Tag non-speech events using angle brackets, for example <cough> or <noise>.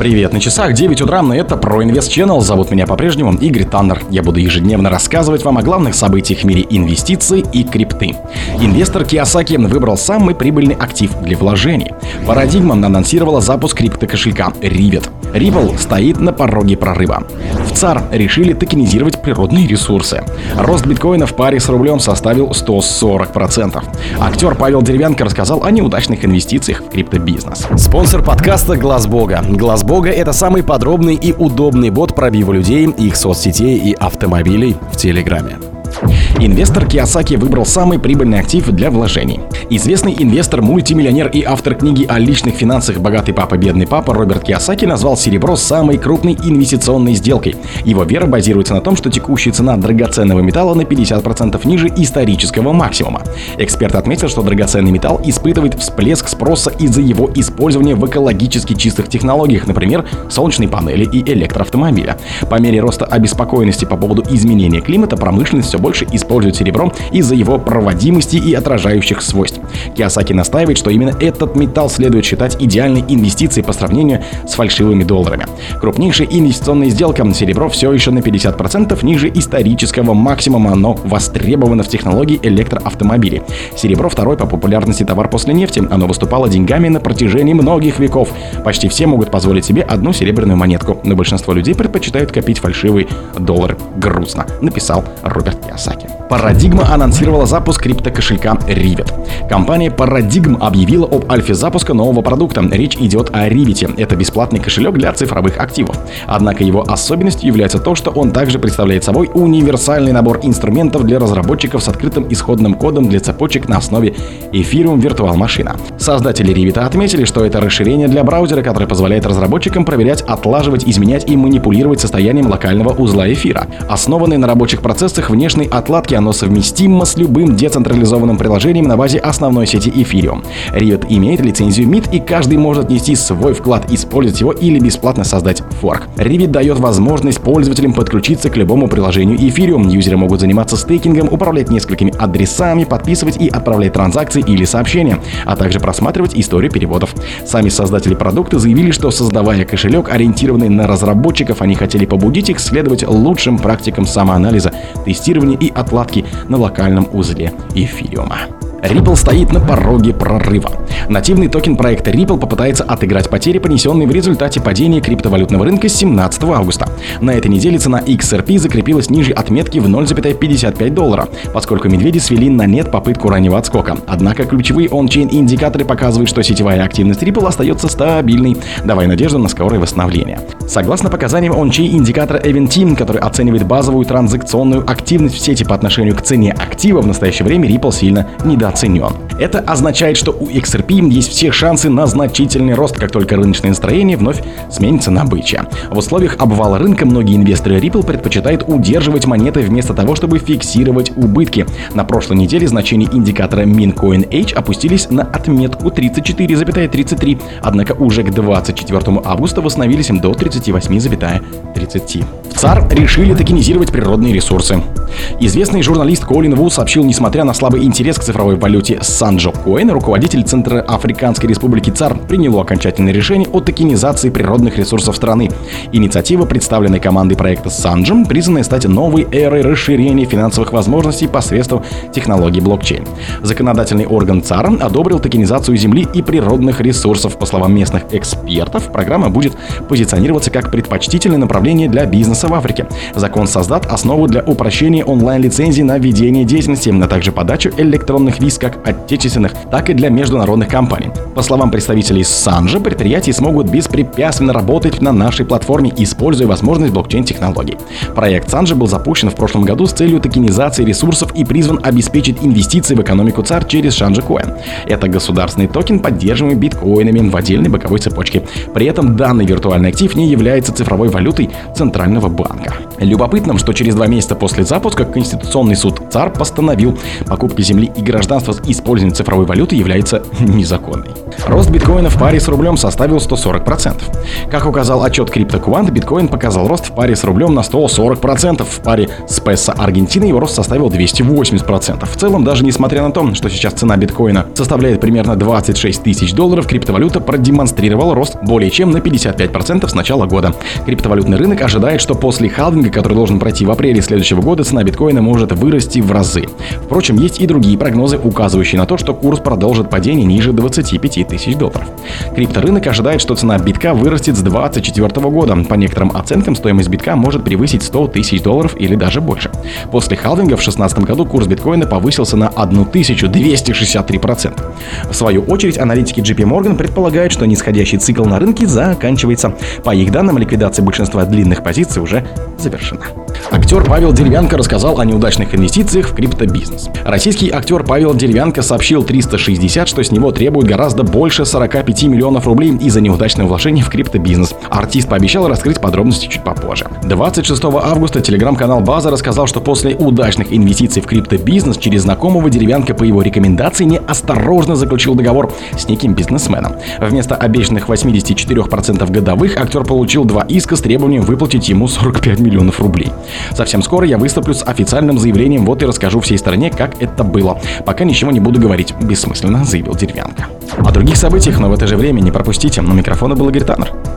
Привет, на часах 9 утра, и это Инвест Channel. Зовут меня по-прежнему Игорь Таннер. Я буду ежедневно рассказывать вам о главных событиях в мире инвестиций и крипты. Инвестор Киосаки выбрал самый прибыльный актив для вложений. Парадигма анонсировала запуск криптокошелька Rivet. Ripple стоит на пороге прорыва. В ЦАР решили токенизировать природные ресурсы. Рост биткоина в паре с рублем составил 140%. Актер Павел Деревянко рассказал о неудачных инвестициях в криптобизнес. Спонсор подкаста Глаз Бога. Глаз Бога это самый подробный и удобный бот пробива людей, их соцсетей и автомобилей в Телеграме. Инвестор Киосаки выбрал самый прибыльный актив для вложений. Известный инвестор, мультимиллионер и автор книги о личных финансах «Богатый папа, бедный папа» Роберт Киосаки назвал серебро самой крупной инвестиционной сделкой. Его вера базируется на том, что текущая цена драгоценного металла на 50% ниже исторического максимума. Эксперт отметил, что драгоценный металл испытывает всплеск спроса из-за его использования в экологически чистых технологиях, например, солнечные панели и электроавтомобиля. По мере роста обеспокоенности по поводу изменения климата промышленность все больше использует серебро из-за его проводимости и отражающих свойств. Киосаки настаивает, что именно этот металл следует считать идеальной инвестицией по сравнению с фальшивыми долларами. Крупнейшая инвестиционная сделка – серебро все еще на 50% ниже исторического максимума, но востребовано в технологии электроавтомобилей. Серебро – второй по популярности товар после нефти. Оно выступало деньгами на протяжении многих веков. Почти все могут позволить себе одну серебряную монетку, но большинство людей предпочитают копить фальшивые доллары. Грустно, написал Роберт Киосаки. Парадигма анонсировала запуск криптокошелька Rivet. Компания Paradigm объявила об альфе запуска нового продукта. Речь идет о Rivet. Это бесплатный кошелек для цифровых активов. Однако его особенностью является то, что он также представляет собой универсальный набор инструментов для разработчиков с открытым исходным кодом для цепочек на основе Ethereum Virtual Machine. Создатели Rivet отметили, что это расширение для браузера, которое позволяет разработчикам проверять, отлаживать, изменять и манипулировать состоянием локального узла эфира. Основанный на рабочих процессах внешней отладки оно совместимо с любым децентрализованным приложением на базе основной сети Ethereum. Riot имеет лицензию MIT и каждый может нести свой вклад, использовать его или бесплатно создать форк. Rivet дает возможность пользователям подключиться к любому приложению Ethereum. Юзеры могут заниматься стейкингом, управлять несколькими адресами, подписывать и отправлять транзакции или сообщения, а также просматривать историю переводов. Сами создатели продукта заявили, что создавая кошелек, ориентированный на разработчиков, они хотели побудить их следовать лучшим практикам самоанализа, тестирования и отладки на локальном узле эфириума. Ripple стоит на пороге прорыва. Нативный токен проекта Ripple попытается отыграть потери, понесенные в результате падения криптовалютного рынка с 17 августа. На этой неделе цена XRP закрепилась ниже отметки в 0,55 доллара, поскольку медведи свели на нет попытку раннего отскока. Однако ключевые ончейн индикаторы показывают, что сетевая активность Ripple остается стабильной, давая надежду на скорое восстановление. Согласно показаниям ончейн индикатора Eventim, который оценивает базовую транзакционную активность в сети по отношению к цене актива, в настоящее время Ripple сильно недооценен. Это означает, что у XRP есть все шансы на значительный рост, как только рыночное настроение вновь сменится на бычье. В условиях обвала рынка многие инвесторы Ripple предпочитают удерживать монеты вместо того, чтобы фиксировать убытки. На прошлой неделе значения индикатора MinCoin-H опустились на отметку 34,33, однако уже к 24 августа восстановились до 38,30. В ЦАР решили токенизировать природные ресурсы. Известный журналист Колин Ву сообщил, несмотря на слабый интерес к цифровой валюте Санджо Коэн, руководитель Центра Африканской Республики ЦАР принял окончательное решение о токенизации природных ресурсов страны. Инициатива, представленной командой проекта Санджем, признанная стать новой эрой расширения финансовых возможностей посредством технологий блокчейн. Законодательный орган ЦАР одобрил токенизацию земли и природных ресурсов. По словам местных экспертов, программа будет позиционироваться как предпочтительное направление для бизнеса в Африке. Закон создаст основу для упрощения онлайн-лицензий на ведение деятельности, а также подачу электронных виз как отечественных, так и для международных компаний. По словам представителей Санжа, предприятия смогут беспрепятственно работать на нашей платформе, используя возможность блокчейн-технологий. Проект Санжа был запущен в прошлом году с целью токенизации ресурсов и призван обеспечить инвестиции в экономику ЦАР через Шанжи Коин. Это государственный токен, поддерживаемый биткоинами в отдельной боковой цепочке. При этом данный виртуальный актив не является цифровой валютой Центрального банка. Любопытным, что через два месяца после запуска Конституционный суд ЦАР постановил, покупка земли и гражданства с использованием цифровой валюты является <laughs> незаконной. Рост биткоина в паре с рублем составил 140%. Как указал отчет CryptoQuant, биткоин показал рост в паре с рублем на 140%. В паре с песо Аргентины его рост составил 280%. В целом, даже несмотря на то, что сейчас цена биткоина составляет примерно 26 тысяч долларов, криптовалюта продемонстрировала рост более чем на 55% с начала года. Криптовалютный рынок ожидает, что после халвинга, который должен пройти в апреле следующего года, цена биткоина может вырасти в разы. Впрочем, есть и другие прогнозы, указывающие на то, что курс продолжит падение ниже 25 тысяч долларов. Крипторынок ожидает, что цена битка вырастет с 2024 года. По некоторым оценкам, стоимость битка может превысить 100 тысяч долларов или даже больше. После халвинга в 2016 году курс биткоина повысился на 1263%. В свою очередь, аналитики JP Morgan предполагают, что нисходящий цикл на рынке заканчивается. По их данным, ликвидация большинства длинных позиций уже завершена. Актер Павел Деревянко рассказал о неудачных инвестициях в криптобизнес. Российский актер Павел Деревянко сообщил 360, что с него требуют гораздо больше 45 миллионов рублей из-за неудачного вложения в криптобизнес. Артист пообещал раскрыть подробности чуть попозже. 26 августа телеграм-канал База рассказал, что после удачных инвестиций в криптобизнес через знакомого Деревянко по его рекомендации неосторожно заключил договор с неким бизнесменом. Вместо обещанных 84% годовых актер получил два иска с требованием выплатить ему 45 миллионов рублей. Совсем скоро я выступлю с официальным заявлением, вот и расскажу всей стране, как это было. Пока ничего не буду говорить, бессмысленно заявил Деревянко. О других событиях, но в это же время не пропустите. На микрофона был Игорь Таннер.